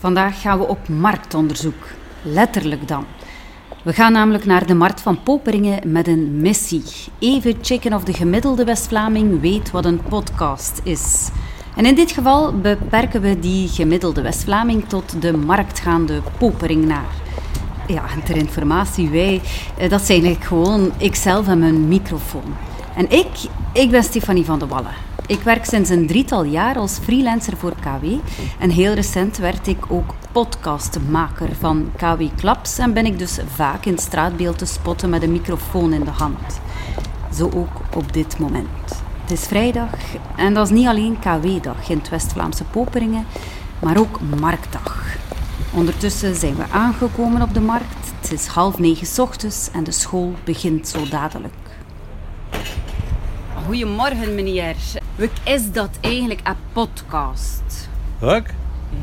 Vandaag gaan we op marktonderzoek. Letterlijk dan. We gaan namelijk naar de markt van Poperingen met een missie. Even checken of de gemiddelde West-Vlaming weet wat een podcast is. En in dit geval beperken we die gemiddelde West-Vlaming tot de marktgaande Poperingenaar. Ja, ter informatie, wij, eh, dat zijn eigenlijk gewoon ikzelf en mijn microfoon. En ik, ik ben Stefanie van de Wallen. Ik werk sinds een drietal jaar als freelancer voor KW. En heel recent werd ik ook podcastmaker van KW Klaps. En ben ik dus vaak in straatbeeld te spotten met een microfoon in de hand. Zo ook op dit moment. Het is vrijdag en dat is niet alleen KW-dag in het West-Vlaamse Poperingen, maar ook Marktdag. Ondertussen zijn we aangekomen op de markt. Het is half negen ochtends en de school begint zo dadelijk. Goedemorgen, meneer. Wat is dat eigenlijk, een podcast? Wat?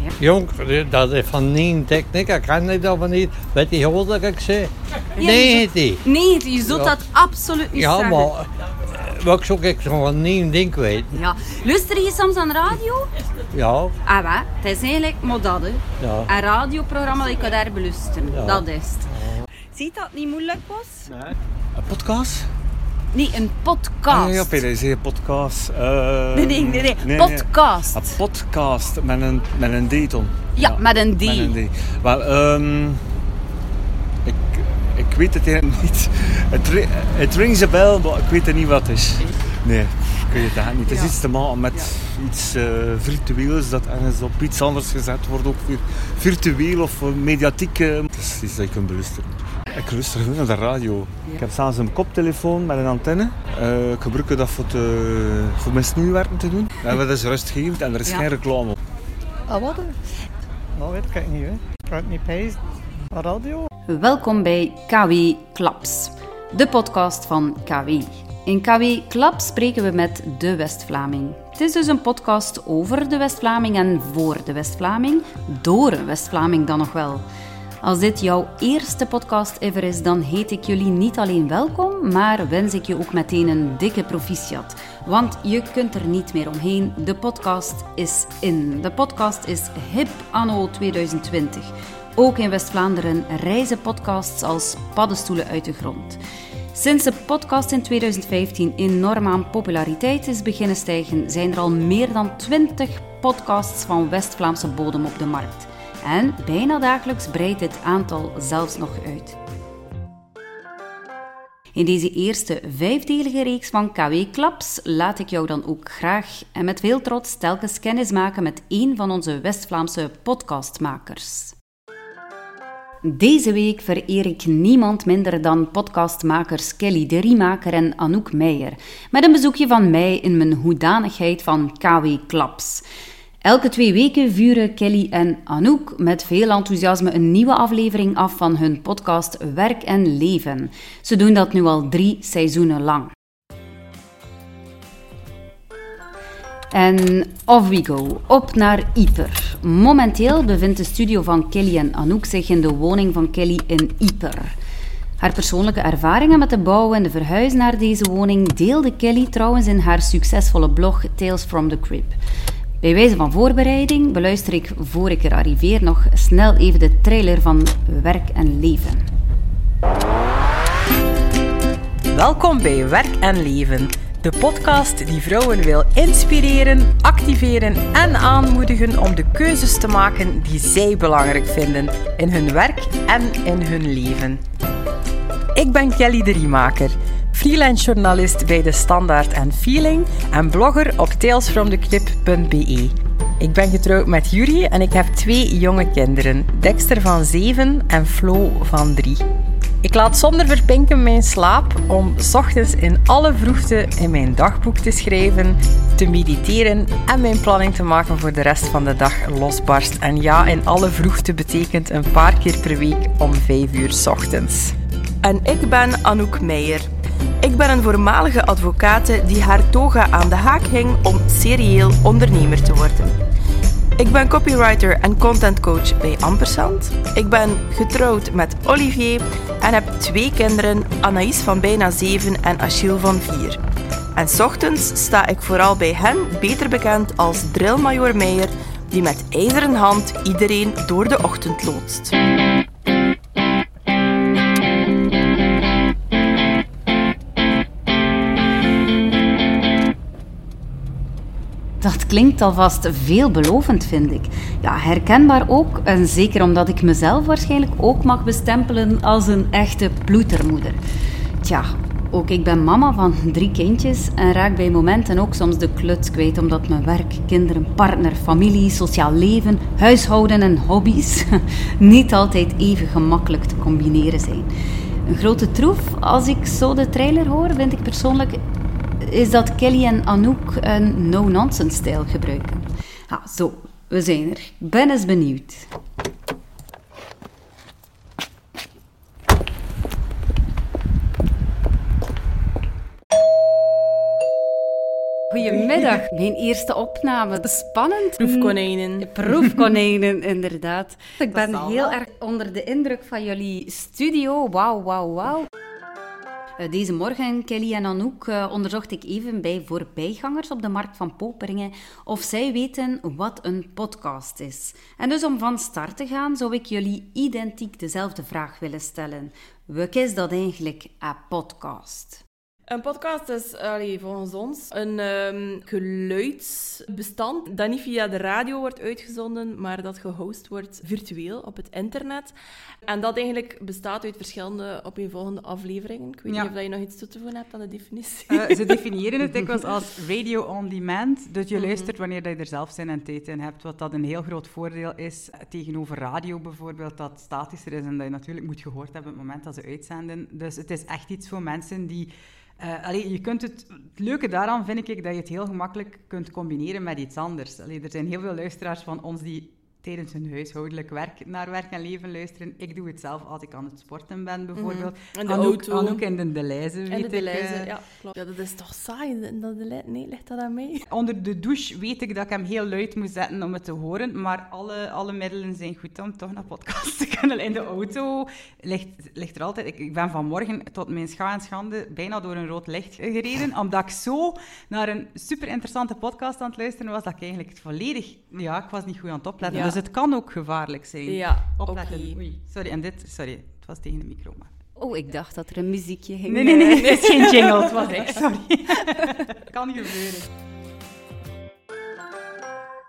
Ja. Jong, dat is van Nien Techniek. Ik kan niet dat niet. Weet je hoe dat ik zeg? Nee, die. Nee, je zult Ja. dat absoluut niet Ja, zeggen. maar eh, wat zoek ik zo'n nieuw ding weet. Ja. Luister je soms aan radio? Ja, Ah, wat? Het is eigenlijk maar dat, hè. ja. Een radioprogramma dat je kan daar beluisteren. Ja. Dat is het. Ziet dat het niet moeilijk was? Een podcast? Nee, een podcast. Ah, ja, PDC, een podcast. Eh, Nee, nee, nee, nee. Podcast. Een podcast met een, met een D-ton. Ja, met een D. Met een D. Wel, ehm, ik, ik weet het eigenlijk niet. Het, het rings a bell, maar ik weet het niet wat het is. Nee, ik weet het eigenlijk niet. Het is Ja. iets te maken met iets eh, virtueels dat ergens op iets anders gezet wordt. Ook vir- virtueel of eh, mediatiek. eh. Het is iets dat je kunt beluisteren. Ik luister gewoon naar de radio. Ik heb zelfs een koptelefoon met een antenne. Eh, ik gebruik dat voor, te, voor mijn snoeiwerken te doen. En dat is rustgevend en er is Ja. geen reclame op. Ah, wat? Dat weet ik niet, hè. Ik kan het niet pijzen. Radio? Welkom bij KW Klaps, de podcast van KW. In KW Klaps spreken we met de West-Vlaming. Het is dus een podcast over de West-Vlaming en voor de West-Vlaming, door een West-Vlaming dan nog wel. Als dit jouw eerste podcast ever is, dan heet ik jullie niet alleen welkom, maar wens ik je ook meteen een dikke proficiat. Want je kunt er niet meer omheen, de podcast is in. De podcast is hip anno 2020. Ook in West-Vlaanderen reizen podcasts als paddenstoelen uit de grond. Sinds de podcast in 2015 enorm aan populariteit is beginnen stijgen, zijn er al meer dan 20 podcasts van West-Vlaamse bodem op de markt. En bijna dagelijks breidt dit aantal zelfs nog uit. In deze eerste vijfdelige reeks van KW Klaps laat ik jou dan ook graag en met veel trots telkens kennis maken met één van onze West-Vlaamse podcastmakers. Deze week vereer ik niemand minder dan podcastmakers Kelly de Riemaker en Anouk Meijer, met een bezoekje van mij in mijn hoedanigheid van KW Klaps. Elke twee weken vuren Kelly en Anouk met veel enthousiasme een nieuwe aflevering af van hun podcast Werk en Leven. Ze doen dat nu al drie seizoenen lang. En off we go, op naar Ieper. Momenteel bevindt de studio van Kelly en Anouk zich in de woning van Kelly in Ieper. Haar persoonlijke ervaringen met de bouw en de verhuis naar deze woning deelde Kelly trouwens in haar succesvolle blog Tales from the Crib. Bij wijze van voorbereiding beluister ik, voor ik er arriveer, nog snel even de trailer van Werk en Leven. Welkom bij Werk en Leven, de podcast die vrouwen wil inspireren, activeren en aanmoedigen om de keuzes te maken die zij belangrijk vinden in hun werk en in hun leven. Ik ben Kelly de Riemaker, freelance journalist bij De Standaard en Feeling en blogger op talesfromtheclip.be. Ik ben getrouwd met Yuri en ik heb twee jonge kinderen, Dexter van 7 en Flo van 3. Ik laat zonder verpinken mijn slaap om ochtends in alle vroegte in mijn dagboek te schrijven, te mediteren en mijn planning te maken voor de rest van de dag losbarst. En ja, in alle vroegte betekent een paar keer per week om 5 uur ochtends. En ik ben Anouk Meijer. Ik ben een voormalige advocate die haar toga aan de haak hing om serieel ondernemer te worden. Ik ben copywriter en contentcoach bij Ampersand. Ik ben getrouwd met Olivier en heb twee kinderen, Anaïs van bijna 7 en Achille van 4. En 's ochtends sta ik vooral bij hen, beter bekend als Drillmajor Meijer, die met ijzeren hand iedereen door de ochtend loodst. Dat klinkt alvast veelbelovend, vind ik. Ja, herkenbaar ook, en zeker omdat ik mezelf waarschijnlijk ook mag bestempelen als een echte ploetermoeder. Tja, ook ik ben mama van drie kindjes en raak bij momenten ook soms de kluts kwijt omdat mijn werk, kinderen, partner, familie, sociaal leven, huishouden en hobby's niet altijd even gemakkelijk te combineren zijn. Een grote troef, als ik zo de trailer hoor, vind ik persoonlijk is dat Kelly en Anouk een no-nonsense stijl gebruiken. Ah, zo, we zijn er. Ik ben eens benieuwd. Goedemiddag, mijn eerste opname. Spannend. Proefkonijnen. Proefkonijnen, inderdaad. Ik ben heel erg onder de indruk van jullie studio. Wauw, wauw, wauw. Eh, Deze morgen, Kelly en Anouk, eh, onderzocht ik even bij voorbijgangers op de markt van Poperingen of zij weten wat een podcast is. En dus om van start te gaan, zou ik jullie identiek dezelfde vraag willen stellen. Wat is dat eigenlijk, een podcast? Een podcast is allee, volgens ons een ehm, geluidsbestand dat niet via de radio wordt uitgezonden, maar dat gehost wordt virtueel op het internet. En dat eigenlijk bestaat uit verschillende opeenvolgende afleveringen. Ik weet Ja. niet of dat je nog iets toe te voegen hebt aan de definitie. Eh, ze definiëren het dikwijls als radio on demand. Dus Mhm. je luistert wanneer je er zelf zin en tijd in hebt. Wat dat een heel groot voordeel is tegenover radio bijvoorbeeld, dat statischer is en dat je natuurlijk moet gehoord hebben op het moment dat ze uitzenden. Dus het is echt iets voor mensen die... eh, je kunt het, het leuke daaraan vind ik dat je het heel gemakkelijk kunt combineren met iets anders. Er zijn heel veel luisteraars van ons die tijdens hun huishoudelijk werk naar werk en leven luisteren. Ik doe het zelf als ik aan het sporten ben, bijvoorbeeld. Mhm. De Anouk- auto. Anouk in de Deleize, weet En de ik. Deleuze, eh, ja, klopt. Ja, dat is toch saai? En Dat de nee, ligt dat aan mij? Onder de douche weet ik dat ik hem heel luid moet zetten om het te horen, maar alle, alle middelen zijn goed om toch naar podcast te kunnen. In de auto ligt, ligt er altijd... Ik, ik ben vanmorgen tot mijn scha en schande bijna door een rood licht gereden, omdat ik zo naar een super interessante podcast aan het luisteren was, dat ik eigenlijk volledig... Ja, ik was niet goed aan het opletten. Ja. Dus het kan ook gevaarlijk zijn. Ja, Opletten. oké. Oei, sorry. En dit... Sorry, het was tegen de micro, maar... Oh, ik dacht dat er een muziekje ging. Nee, nee, nee, het is geen jingle. Het was echt, sorry. kan gebeuren.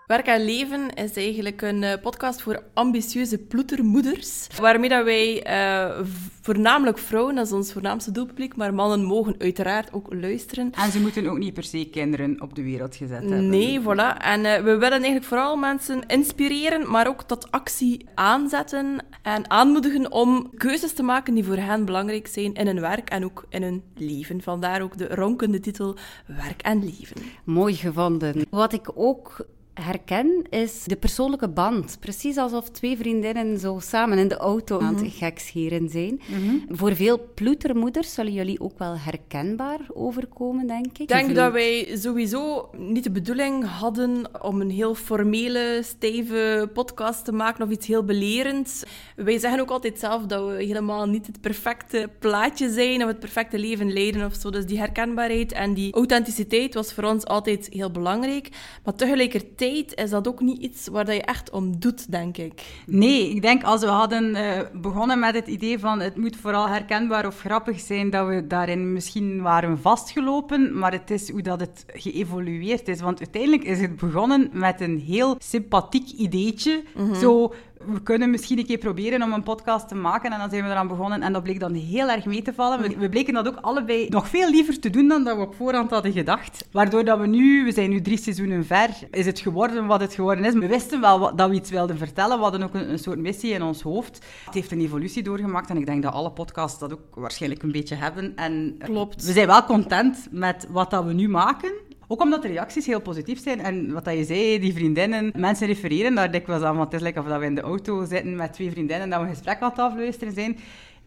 Werk en Leven is eigenlijk een eh, podcast voor ambitieuze ploetermoeders. Waarmee dat wij eh, voornamelijk vrouwen, dat is ons voornaamste doelpubliek, maar mannen mogen uiteraard ook luisteren. En ze moeten ook niet per se kinderen op de wereld gezet hebben. Nee, voilà. En eh, we willen eigenlijk vooral mensen inspireren, maar ook tot actie aanzetten en aanmoedigen om keuzes te maken die voor hen belangrijk zijn in hun werk en ook in hun leven. Vandaar ook de ronkende titel Werk en Leven. Mooi gevonden. Wat ik ook herken is de persoonlijke band. Precies alsof twee vriendinnen zo samen in de auto aan het gekscheren zijn. Voor veel ploetermoeders zullen jullie ook wel herkenbaar overkomen, denk ik. Ik denk dat wij sowieso niet de bedoeling hadden om een heel formele, stijve podcast te maken of iets heel belerends. Wij zeggen ook altijd zelf dat we helemaal niet het perfecte plaatje zijn of het perfecte leven leiden of zo. Dus die herkenbaarheid en die authenticiteit was voor ons altijd heel belangrijk. Maar tegelijkertijd is dat ook niet iets waar dat je echt om doet, denk ik. Nee, ik denk als we hadden eh, begonnen met het idee van het moet vooral herkenbaar of grappig zijn, dat we daarin misschien waren vastgelopen. Maar het is hoe dat het geëvolueerd is. Want uiteindelijk is het begonnen met een heel sympathiek ideetje. Zo, we kunnen misschien een keer proberen om een podcast te maken. En dan zijn we eraan begonnen. En dat bleek dan heel erg mee te vallen. We, we bleken dat ook allebei nog veel liever te doen dan dat we op voorhand hadden gedacht. Waardoor dat we nu, we zijn nu drie seizoenen ver, is het geworden wat het geworden is. We wisten wel wat, dat we iets wilden vertellen. We hadden ook een, een soort missie in ons hoofd. Het heeft een evolutie doorgemaakt. En ik denk dat alle podcasts dat ook waarschijnlijk een beetje hebben. En Klopt. we zijn wel content met wat dat we nu maken. Ook omdat de reacties heel positief zijn. En wat dat je zei, die vriendinnen, mensen refereren daar dikwijls aan. Want het is lekker of dat we in de auto zitten met twee vriendinnen, dat we een gesprek aan het afluisteren zijn.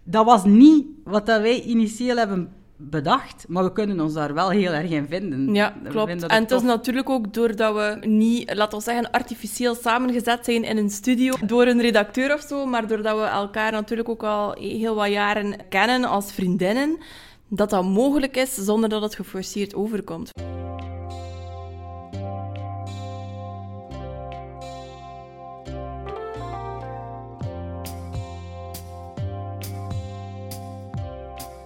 Dat was niet wat dat wij initieel hebben bedacht, maar we kunnen ons daar wel heel erg in vinden. Ja, klopt. En het is natuurlijk ook doordat we niet, laten we zeggen, artificieel samengezet zijn in een studio door een redacteur of zo, maar doordat we elkaar natuurlijk ook al heel wat jaren kennen als vriendinnen, dat dat mogelijk is zonder dat het geforceerd overkomt.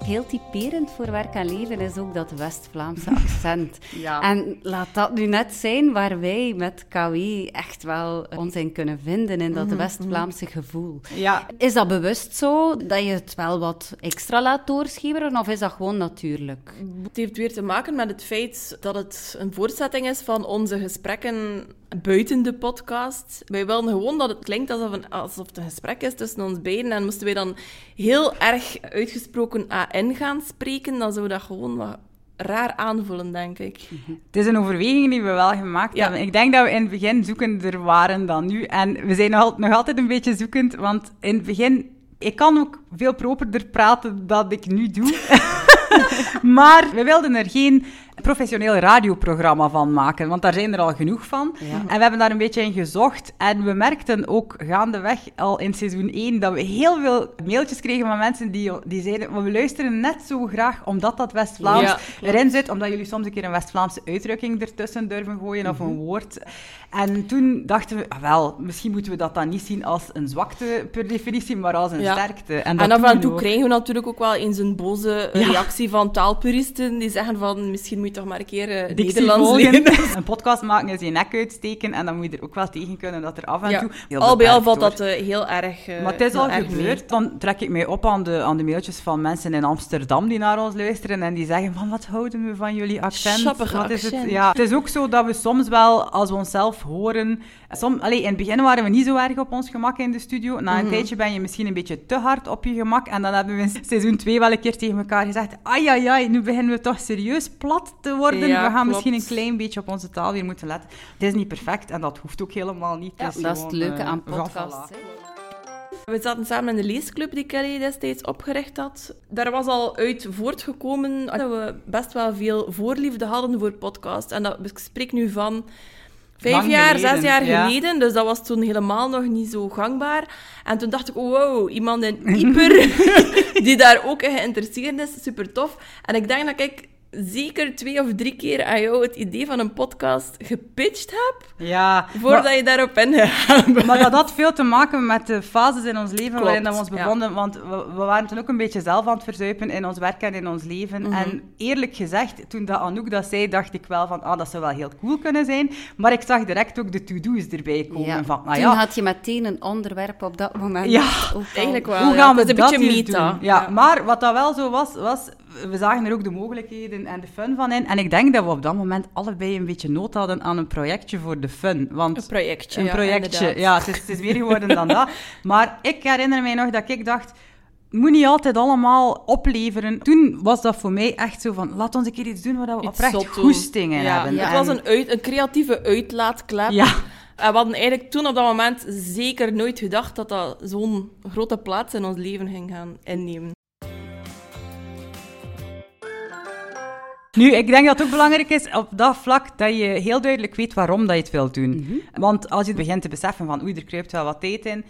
Heel typerend voor werk en leven is ook dat West-Vlaamse accent. Ja. En laat dat nu net zijn waar wij met KW echt wel ons in kunnen vinden, in dat West-Vlaamse gevoel. Ja, Is dat bewust zo, dat je het wel wat extra laat doorschemeren, of is dat gewoon natuurlijk? Het heeft weer te maken met het feit dat het een voortzetting is van onze gesprekken buiten de podcast. Wij wilden gewoon dat het klinkt alsof, een, alsof het een gesprek is tussen ons beiden. En moesten wij dan heel erg uitgesproken AN gaan spreken, dan zou dat gewoon wat raar aanvoelen, denk ik. Het is een overweging die we wel gemaakt Ja. hebben. Ik denk dat we in het begin zoekender waren dan nu. En we zijn nog, nog altijd een beetje zoekend, want in het begin... Ik kan ook veel properder praten dan ik nu doe. maar we wilden er geen professioneel radioprogramma van maken, want daar zijn er al genoeg van. Ja. En we hebben daar een beetje in gezocht. En we merkten ook gaandeweg al in seizoen 1 dat we heel veel mailtjes kregen van mensen die, die zeiden: "Maar we luisteren net zo graag omdat dat West-Vlaams Ja, erin zit, omdat jullie soms een keer een West-Vlaamse uitdrukking ertussen durven gooien of een woord. En toen dachten we, ah, wel, misschien moeten we dat dan niet zien als een zwakte per definitie, maar als een Ja. sterkte. En, af en toe ook. krijgen we natuurlijk ook wel eens een boze Ja. reactie van taalpuristen die zeggen van misschien moet je toch maar een keer eh, Nederlands leren. Een podcast maken is je nek uitsteken en dan moet je er ook wel tegen kunnen dat er af en Ja. toe... Heel Al bij al valt dat eh, heel erg eh, Maar het is al gebeurd. Dan trek ik mij op aan de, aan de mailtjes van mensen in Amsterdam die naar ons luisteren en die zeggen van, wat houden we van jullie accent? Wat is het? Ja. Het is ook zo dat we soms wel, als we onszelf horen... Som, allee, in het begin waren we niet zo erg op ons gemak in de studio. Na een Mhm. tijdje ben je misschien een beetje te hard op je gemak. En dan hebben we in seizoen 2 wel een keer tegen elkaar gezegd... Ai, ai, ai, nu beginnen we toch serieus plat te worden. Ja, we gaan klopt. misschien een klein beetje op onze taal weer moeten letten. Het is niet perfect en dat hoeft ook helemaal niet. Ja, dat is het leuke eh, aan podcasts. We zaten samen in de leesclub die Kelly destijds opgericht had. Daar was al uit voortgekomen dat we best wel veel voorliefde hadden voor podcast. En dat, ik spreek nu van vijf jaar, zes jaar ja. geleden. Dus dat was toen helemaal nog niet zo gangbaar. En toen dacht ik, oh, wow, iemand in Ieper die daar ook in geïnteresseerd is. Super tof. En ik denk dat ik zeker twee of drie keer aan jou het idee van een podcast gepitcht heb, Ja, voordat maar- je daarop ingegaan bent. Maar dat had veel te maken met de fases in ons leven Klopt, waarin dat we ons ja. bevonden. Want we, we waren toen ook een beetje zelf aan het verzuipen in ons werk en in ons leven. Mhm. En eerlijk gezegd, toen dat Anouk dat zei, dacht ik wel van, ah, dat zou wel heel cool kunnen zijn. Maar ik zag direct ook de to-do's erbij komen. Ja. Van, nou Toen ja, had je meteen een onderwerp op dat moment. Ja. Eigenlijk wel. hoe ja. gaan we Het is een dat beetje hier meta. doen? Ja, maar wat dat wel zo was, was, we zagen er ook de mogelijkheden en de fun van in. En ik denk dat we op dat moment allebei een beetje nood hadden aan een projectje voor de fun. Want Een projectje. Een ja, projectje, ja. Het is, het is meer geworden dan dat. Maar ik herinner mij nog dat ik dacht... Moet niet altijd allemaal opleveren. Toen was dat voor mij echt zo van... Laat ons een keer iets doen waar we Iets oprecht goestingen Ja, hebben. Het En- was een, uit, een creatieve uitlaatklep. Ja. En we hadden eigenlijk toen op dat moment zeker nooit gedacht dat dat zo'n grote plaats in ons leven ging gaan innemen. Nu, ik denk dat het ook belangrijk is op dat vlak dat je heel duidelijk weet waarom dat je het wilt doen. Want als je begint te beseffen van oei, er kruipt wel wat tijd in,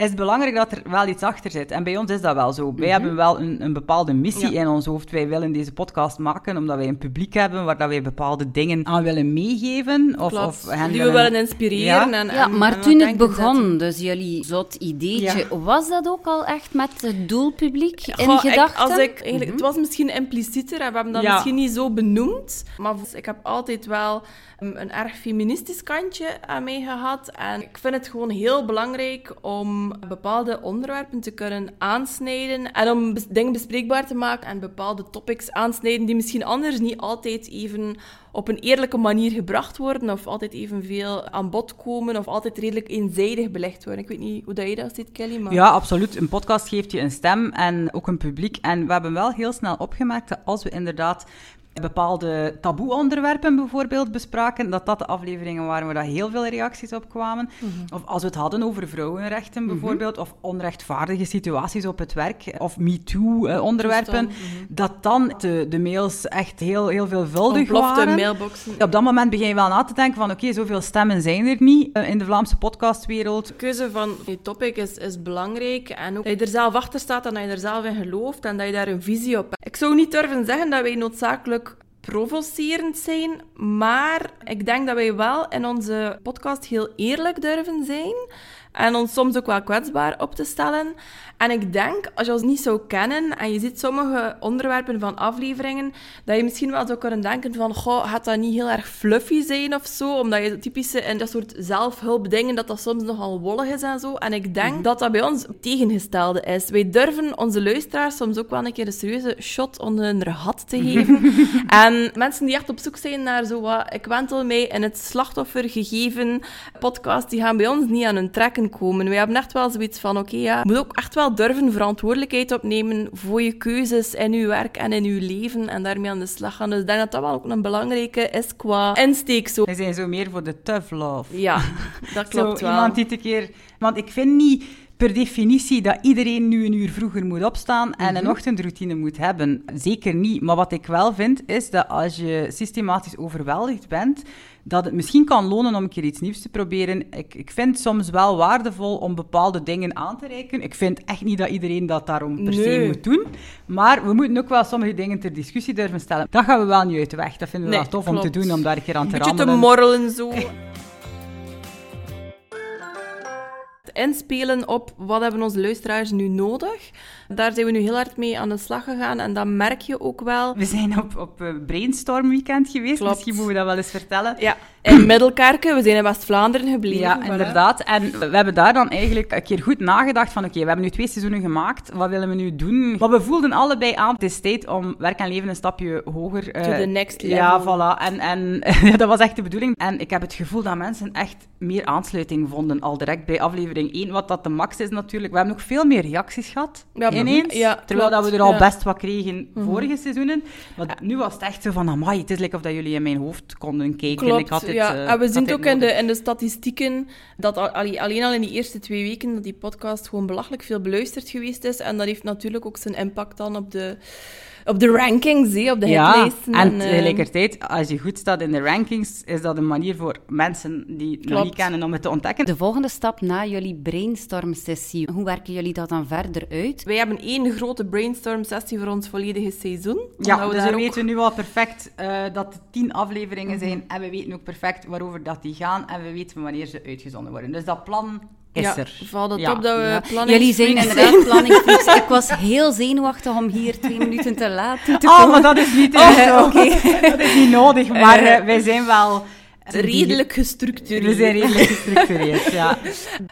is het belangrijk dat er wel iets achter zit. En bij ons is dat wel zo. Wij hebben wel een, een bepaalde missie Ja. in ons hoofd. Wij willen deze podcast maken omdat wij een publiek hebben waar dat wij bepaalde dingen aan willen meegeven. Of, Klopt. of hen Die we willen inspireren. Ja. En, Ja, en- maar en toen het begon, dus jullie zot ideetje, Ja. was dat ook al echt met het doelpubliek in gedachten? als ik, eigenlijk, Het was misschien implicieter en we hebben dat Ja. misschien niet zo benoemd. Maar ik heb altijd wel um, een erg feministisch kantje aan mij gehad. En ik vind het gewoon heel belangrijk om bepaalde onderwerpen te kunnen aansnijden. En om dingen bespreekbaar te maken en bepaalde topics aansnijden die misschien anders niet altijd even op een eerlijke manier gebracht worden. Of altijd evenveel aan bod komen. Of altijd redelijk eenzijdig belegd worden. Ik weet niet hoe dat je dat ziet, Kelly. Maar... Ja, absoluut. Een podcast geeft je een stem en ook een publiek. En we hebben wel heel snel opgemerkt dat als we inderdaad bepaalde taboe-onderwerpen bijvoorbeeld bespraken, dat dat de afleveringen waren waar heel veel reacties op kwamen. Mhm. Of als we het hadden over vrouwenrechten bijvoorbeeld, of onrechtvaardige situaties op het werk, of MeToo-onderwerpen, Dus dan, dat dan de, de mails echt heel, heel veelvuldig Ontplofte waren. mailboxen. Op dat moment begin je wel na te denken van oké, zoveel stemmen zijn er niet eh, in de Vlaamse podcastwereld. De keuze van je topic is, is belangrijk. En ook dat je er zelf achter staat en dat je er zelf in gelooft en dat je daar een visie op hebt. Ik zou niet durven zeggen dat wij noodzakelijk provocerend zijn, maar ik denk dat wij wel in onze podcast heel eerlijk durven zijn. En ons soms ook wel kwetsbaar op te stellen. En ik denk, als je ons niet zou kennen en je ziet sommige onderwerpen van afleveringen, dat je misschien wel zou kunnen denken van, goh, gaat dat niet heel erg fluffy zijn of zo? Omdat je typische in dat soort zelfhulpdingen, dat dat soms nogal wollig is en zo. En ik denk dat dat bij ons het tegengestelde is. Wij durven onze luisteraars soms ook wel een keer een serieuze shot onder hun gat te geven. en mensen die echt op zoek zijn naar zo wat, ik wentel mij in het slachtoffergegeven podcast, die gaan bij ons niet aan hun trekken komen. Wij hebben echt wel zoiets van, oké, ja, je moet ook echt wel durven verantwoordelijkheid opnemen voor je keuzes in je werk en in je leven en daarmee aan de slag gaan. Dus ik denk dat dat wel ook een belangrijke is qua insteek. Zo. Wij zijn zo meer voor de tough love. Ja, dat klopt zo, wel. Iemand die een keer... Want ik vind niet per definitie dat iedereen nu een uur vroeger moet opstaan en een ochtendroutine moet hebben. Zeker niet. Maar wat ik wel vind, is dat als je systematisch overweldigd bent, dat het misschien kan lonen om een keer iets nieuws te proberen. Ik, ik vind het soms wel waardevol om bepaalde dingen aan te reiken. Ik vind echt niet dat iedereen dat daarom per se moet doen. Maar we moeten ook wel sommige dingen ter discussie durven stellen. Dat gaan we wel niet uit de weg. Dat vinden we Nee, wel tof om te doen, om daar een keer aan Een te beetje te rammelen. morrelen zo. Inspelen op wat hebben onze luisteraars nu nodig. Daar zijn we nu heel hard mee aan de slag gegaan en dat merk je ook wel. We zijn op, op eh, Brainstorm Weekend geweest. Klopt. Misschien moeten we dat wel eens vertellen. Ja, in Middelkerken, we zijn in West-Vlaanderen gebleven. Ja, voilà. inderdaad. En we hebben daar dan eigenlijk een keer goed nagedacht van oké, we hebben nu twee seizoenen gemaakt. Wat willen we nu doen? Maar we voelden allebei aan, het is tijd om werk en leven een stapje hoger... eh, To the next Ja, level. voilà. En, en dat was echt de bedoeling. En ik heb het gevoel dat mensen echt meer aansluiting vonden al direct bij aflevering 1. Wat dat de max is natuurlijk. We hebben nog veel meer reacties gehad Ja, ineens. ja, terwijl dat we er al ja. best wat kregen vorige seizoenen. Maar nu was het echt zo van, amai, het is like of dat jullie in mijn hoofd konden kijken. Klopt, ik had dit, ja. eh, en we zien het ook in de, in de statistieken dat al, allee, alleen al in die eerste twee weken dat die podcast gewoon belachelijk veel beluisterd geweest is. En dat heeft natuurlijk ook zijn impact dan op de, op de rankings, hè, op de Ja, hitlijsten. en eh, tegelijkertijd, als je goed staat in de rankings, is dat een manier voor mensen die het nog niet kennen om het te ontdekken. De volgende stap na jullie brainstorm-sessie, hoe werken jullie dat dan verder uit? Wij hebben één grote brainstorm-sessie voor ons volledige seizoen. Ja, we dus we ook- weten nu al perfect eh, dat het tien afleveringen zijn en we weten ook perfect waarover dat die gaan en we weten wanneer ze uitgezonden worden. Dus dat plan is ja, er. Valt het Ja, op dat we Ja. planning Jullie zijn inderdaad planningfreaks. Ik was heel zenuwachtig om hier twee minuten te laat toe te Oh, komen. maar dat is niet, Oh, oké. dat is niet nodig, maar Eh, eh, wij zijn wel... redelijk gestructureerd. We zijn redelijk gestructureerd, ja.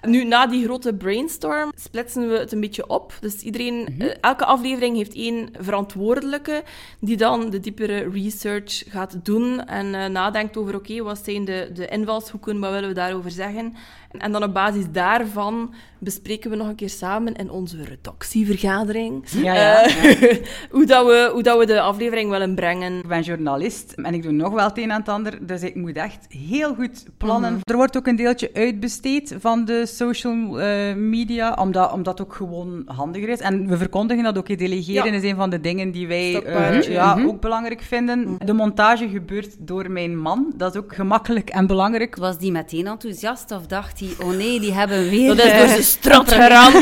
Nu, na die grote brainstorm, splitsen we het een beetje op. Dus iedereen, eh, elke aflevering heeft één verantwoordelijke, die dan de diepere research gaat doen en nadenkt over, oké, wat zijn de, de invalshoeken, wat willen we daarover zeggen? En, dan op basis daarvan bespreken we nog een keer samen in onze redactievergadering Ja, ja, eh, hoe, dat we, hoe dat we de aflevering willen brengen. Ik ben journalist en ik doe nog wel het een en het ander, dus ik moet echt heel goed plannen. Mhm. Er wordt ook een deeltje uitbesteed van de social eh, media, omdat, omdat het ook gewoon handiger is. En we verkondigen dat ook. Delegeren Ja. is een van de dingen die wij eh, ja, Mhm. ook belangrijk vinden. De montage gebeurt door mijn man, dat is ook gemakkelijk en belangrijk. Was die meteen enthousiast of dacht hij, oh nee, die hebben weer... Dat is eh, door zijn strat gerand.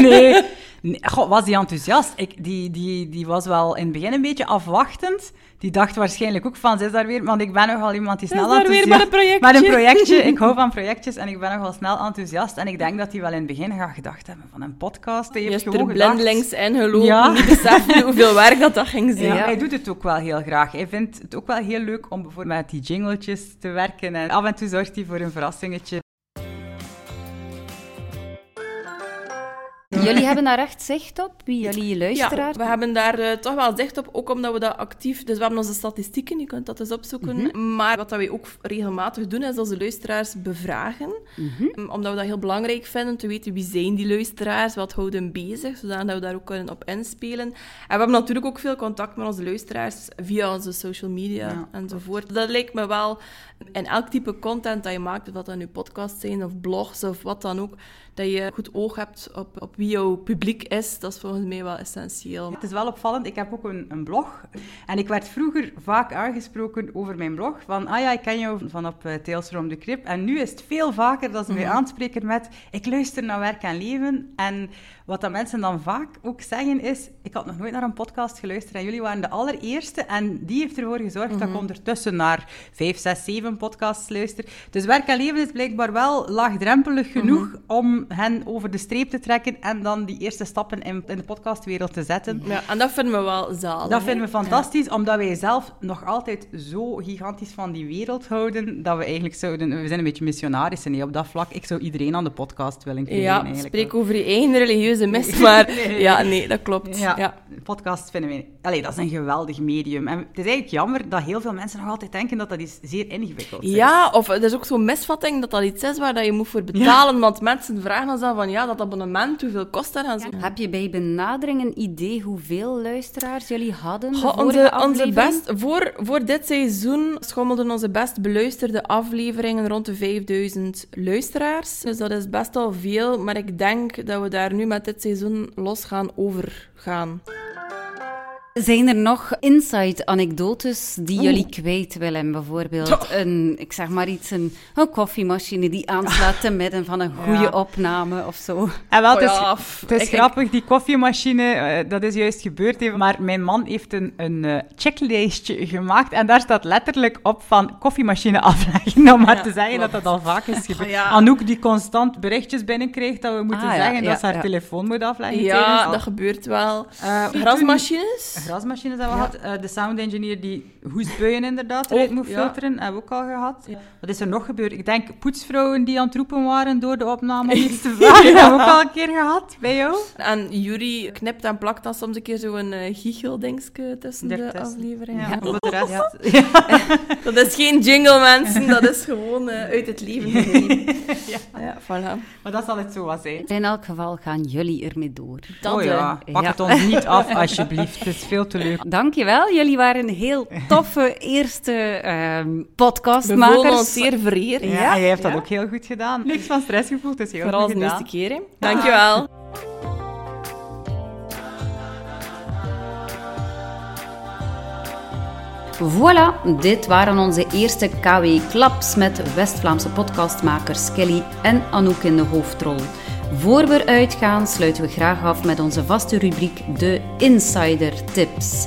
nee. nee. Goh, was die enthousiast? Ik, die, die, die was wel in het begin een beetje afwachtend. Die dacht waarschijnlijk ook van, ze is daar weer... Want ik ben nogal iemand die snel daar weer enthousiast... met een projectje. Met een projectje. Ik hou van projectjes en ik ben nogal snel enthousiast. En ik denk dat die wel in het begin gaat gedacht hebben van een podcast. Hij Je heeft is gewoon er blindelings in gelopen, Ja. niet beseffen hoeveel werk dat, dat ging zijn. Ja, hij doet het ook wel heel graag. Hij vindt het ook wel heel leuk om bijvoorbeeld met die jingletjes te werken. En af en toe zorgt hij voor een verrassingetje. Jullie hebben daar echt zicht op, wie jullie Ja, luisteraars... we hebben daar eh, toch wel zicht op, ook omdat we dat actief... Dus we hebben onze statistieken, je kunt dat eens opzoeken. Mhm. Maar wat dat wij ook regelmatig doen, is onze luisteraars bevragen. Mhm. Mm, Omdat we dat heel belangrijk vinden, te weten wie zijn die luisteraars, wat houden bezig, zodat we daar ook kunnen op inspelen. En we hebben natuurlijk ook veel contact met onze luisteraars via onze social media Ja, enzovoort. Dat lijkt me wel, in elk type content dat je maakt, of dat dan nu podcasts zijn of blogs of wat dan ook, dat je goed oog hebt op, op wie jouw publiek is. Dat is volgens mij wel essentieel. Het is wel opvallend, ik heb ook een, een blog. En ik werd vroeger vaak aangesproken over mijn blog. Van, ah ja, ik ken jou van op uh, Tales from the Crypt. En nu is het veel vaker dat ze mij aanspreken met... Ik luister naar Werk en Leven. En wat dat mensen dan vaak ook zeggen is... Ik had nog nooit naar een podcast geluisterd en jullie waren de allereerste. En die heeft ervoor gezorgd dat ik ondertussen naar vijf, zes, zeven podcasts luister. Dus Werk en Leven is blijkbaar wel laagdrempelig genoeg om hen over de streep te trekken en dan die eerste stappen in, in de podcastwereld te zetten. Ja, en dat vinden we wel zalig. Dat vinden we fantastisch, omdat wij zelf nog altijd zo gigantisch van die wereld houden, dat we eigenlijk zouden... We zijn een beetje missionarissen op dat vlak. Ik zou iedereen aan de podcast willen krijgen, Ja, eigenlijk. spreek over je eigen religieuze mis, maar Nee. ja, nee, dat klopt. Ja, Ja. Podcasts vinden we... Allee, dat is een geweldig medium. En het is eigenlijk jammer dat heel veel mensen nog altijd denken dat dat is zeer ingewikkeld is. Ja, of er is ook zo'n misvatting dat dat iets is waar dat je moet voor betalen, want mensen vragen ons dan van, ja, dat abonnement, hoeveel kost dat? En zo. Heb je bij benadering een idee hoeveel luisteraars jullie hadden? Goh, onze, onze best, voor, voor dit seizoen schommelden onze best beluisterde afleveringen rond de 5000 luisteraars. Dus dat is best wel veel, maar ik denk dat we daar nu met dit seizoen los gaan gaan. Zijn er nog inside-anekdotes die jullie kwijt willen? Bijvoorbeeld een, ik zeg maar iets, een, een koffiemachine die aanslaat te midden van een goede Ja. opname of zo. En wel, het is, Oh ja, het is ik- grappig, die koffiemachine, eh, dat is juist gebeurd. hè, Maar mijn man heeft een, een eh, checklistje gemaakt en daar staat letterlijk op van koffiemachine afleggen. Om maar te zeggen dat dat al vaak is gebeurd. ja. Anouk die constant berichtjes binnenkrijgt dat we moeten Ah, zeggen ja, dat ze haar ja. telefoon moet afleggen. Ja, dat gebeurt wel. Eh, Grasmachines? Grasmachines hebben we gehad. Eh, de sound engineer die hoestbuien inderdaad Oh, eruit moet ja. filteren, hebben we ook al gehad. Wat is er nog gebeurd? Ik denk poetsvrouwen die aan het roepen waren door de opname om iets te vragen. hebben we ook al een keer gehad, bij jou. En Jury knipt en plakt dan soms een keer zo'n uh, giecheldingsje tussen de afleveringen. Ja, Ja. voor de rest. Dat is geen jingle, mensen. Dat is gewoon eh, uit het leven ja. voilà. Maar dat zal het zo wat zijn. In elk geval gaan jullie ermee door. Dat, oh eh, ja, pak ja. het ons niet af, alsjeblieft. Het is veel te leuk. Dankjewel, jullie waren heel toffe eerste ehm We voelen podcastmakers. ons zeer vereerd. Ja, en jij hebt dat ook heel goed gedaan. Niks van stress gevoeld, het is heel Vooral goed de gedaan. eerste keer. Hè. Dankjewel. Voilà, dit waren onze eerste KW-klaps met West-Vlaamse podcastmakers Kelly en Anouk in de hoofdrol. Voor we eruit gaan, sluiten we graag af met onze vaste rubriek De Insider Tips.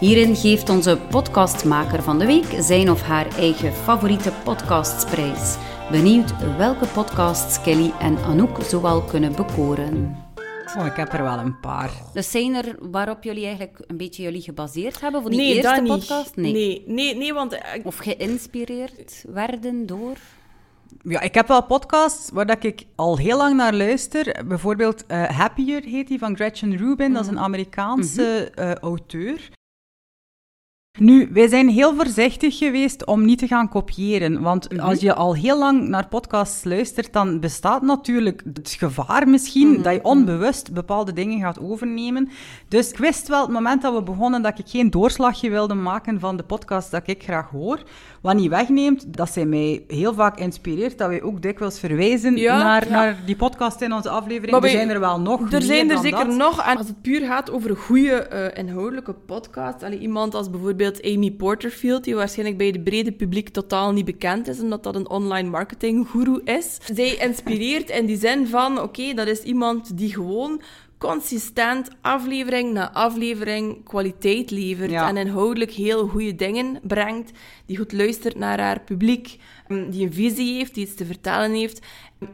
Hierin geeft onze podcastmaker van de week zijn of haar eigen favoriete podcastsprijs. Benieuwd welke podcasts Kelly en Anouk zoal kunnen bekoren. Oh, ik heb er wel een paar. Dus zijn er waarop jullie eigenlijk een beetje jullie gebaseerd hebben voor die Nee, eerste dat niet. podcast? Nee, nee, nee, want... eh, Of geïnspireerd werden door? Ja, ik heb wel podcasts waar dat ik al heel lang naar luister. Bijvoorbeeld eh, Happier heet die van Gretchen Rubin. Dat is een Amerikaanse eh, auteur. Nu, wij zijn heel voorzichtig geweest om niet te gaan kopiëren. Want als je al heel lang naar podcasts luistert, dan bestaat natuurlijk het gevaar misschien dat je onbewust bepaalde dingen gaat overnemen. Dus ik wist wel, het moment dat we begonnen, dat ik geen doorslagje wilde maken van de podcast dat ik graag hoor. Wat niet wegneemt, dat zij mij heel vaak inspireert, dat wij ook dikwijls verwijzen Ja, naar, ja. naar die podcast in onze aflevering. Maar er zijn er wel nog Er zijn er zeker dat. nog. En als het puur gaat over een goede eh, inhoudelijke podcast. Allee, iemand als bijvoorbeeld Amy Porterfield, die waarschijnlijk bij het brede publiek totaal niet bekend is, omdat dat een online marketing guru is. Zij inspireert in die zin van, oké, dat is iemand die gewoon consistent aflevering na aflevering kwaliteit levert Ja. en inhoudelijk heel goede dingen brengt, die goed luistert naar haar publiek, mm, die een visie heeft, die iets te vertellen heeft.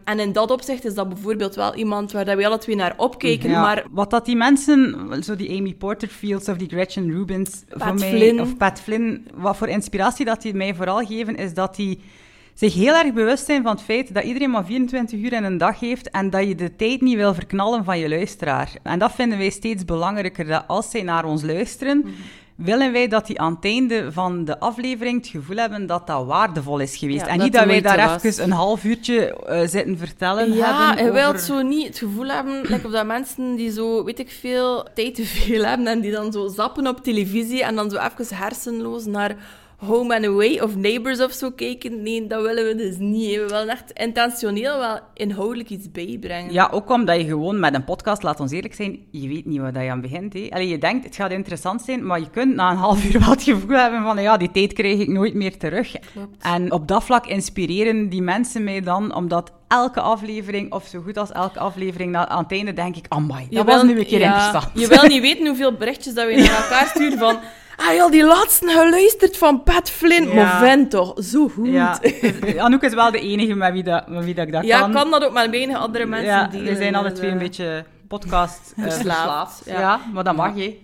En in dat opzicht is dat bijvoorbeeld wel iemand waar dat we alle twee naar opkijken, Ja, maar Wat dat die mensen, zo die Amy Porterfields of die Gretchen Rubins, voor mij, Flynn. of Pat Flynn, wat voor inspiratie dat die mij vooral geven, is dat die zich heel erg bewust zijn van het feit dat iedereen maar 24 uur in een dag heeft en dat je de tijd niet wil verknallen van je luisteraar. En dat vinden wij steeds belangrijker, dat als zij naar ons luisteren, Mhm. willen wij dat die aan het einde van de aflevering het gevoel hebben dat dat waardevol is geweest. Ja, en dat niet dat wij daar was. even een half uurtje eh, zitten vertellen ja, hebben je wilt zo niet het gevoel hebben, like of dat mensen die zo, weet ik veel, tijd te veel hebben en die dan zo zappen op televisie en dan zo even hersenloos naar Home and Away of Neighbors of zo kijken. Nee, dat willen we dus niet. We willen echt intentioneel wel inhoudelijk iets bijbrengen. Ja, ook omdat je gewoon met een podcast, laat ons eerlijk zijn, je weet niet waar je aan begint. Hè. Allee, je denkt, het gaat interessant zijn, maar je kunt na een half uur wel het gevoel hebben van, ja, die tijd krijg ik nooit meer terug. Klopt. En op dat vlak inspireren die mensen mij dan, omdat elke aflevering, of zo goed als elke aflevering, na- aan het einde denk ik, amai, dat was nu een keer ja, interessant. Je wil niet weten hoeveel berichtjes dat we naar elkaar sturen van... Ah, je al die laatste geluisterd van Pat Flynn. Ja. Maar vent toch, zo goed. Ja, dus Anouk is wel de enige met wie, dat, met wie dat ik dat Ja, kan. kan dat ook met weinig andere mensen ja, delen. we zijn alle twee een eh, beetje podcast verslaafd. ja. Ja. maar dat mag je.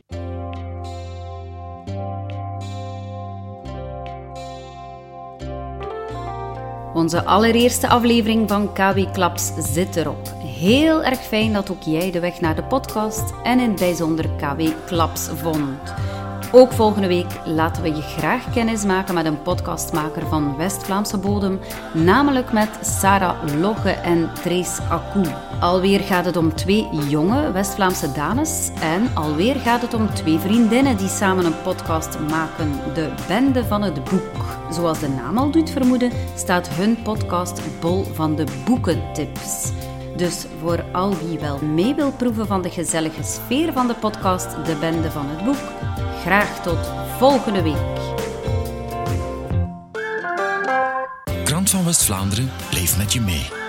Onze allereerste aflevering van KW Klaps zit erop. Heel erg fijn dat ook jij de weg naar de podcast en in het bijzonder KW Klaps vond. Ook volgende week laten we je graag kennis maken met een podcastmaker van West-Vlaamse bodem, namelijk met Sarah Logge en Trace Akou. Alweer gaat het om twee jonge West-Vlaamse dames en alweer gaat het om twee vriendinnen die samen een podcast maken, de Bende van het Boek. Zoals de naam al doet vermoeden, staat hun podcast bol van de boekentips. Dus voor al wie wel mee wil proeven van de gezellige sfeer van de podcast De Bende van het Boek, graag tot volgende week. Krant van West-Vlaanderen leeft met je mee.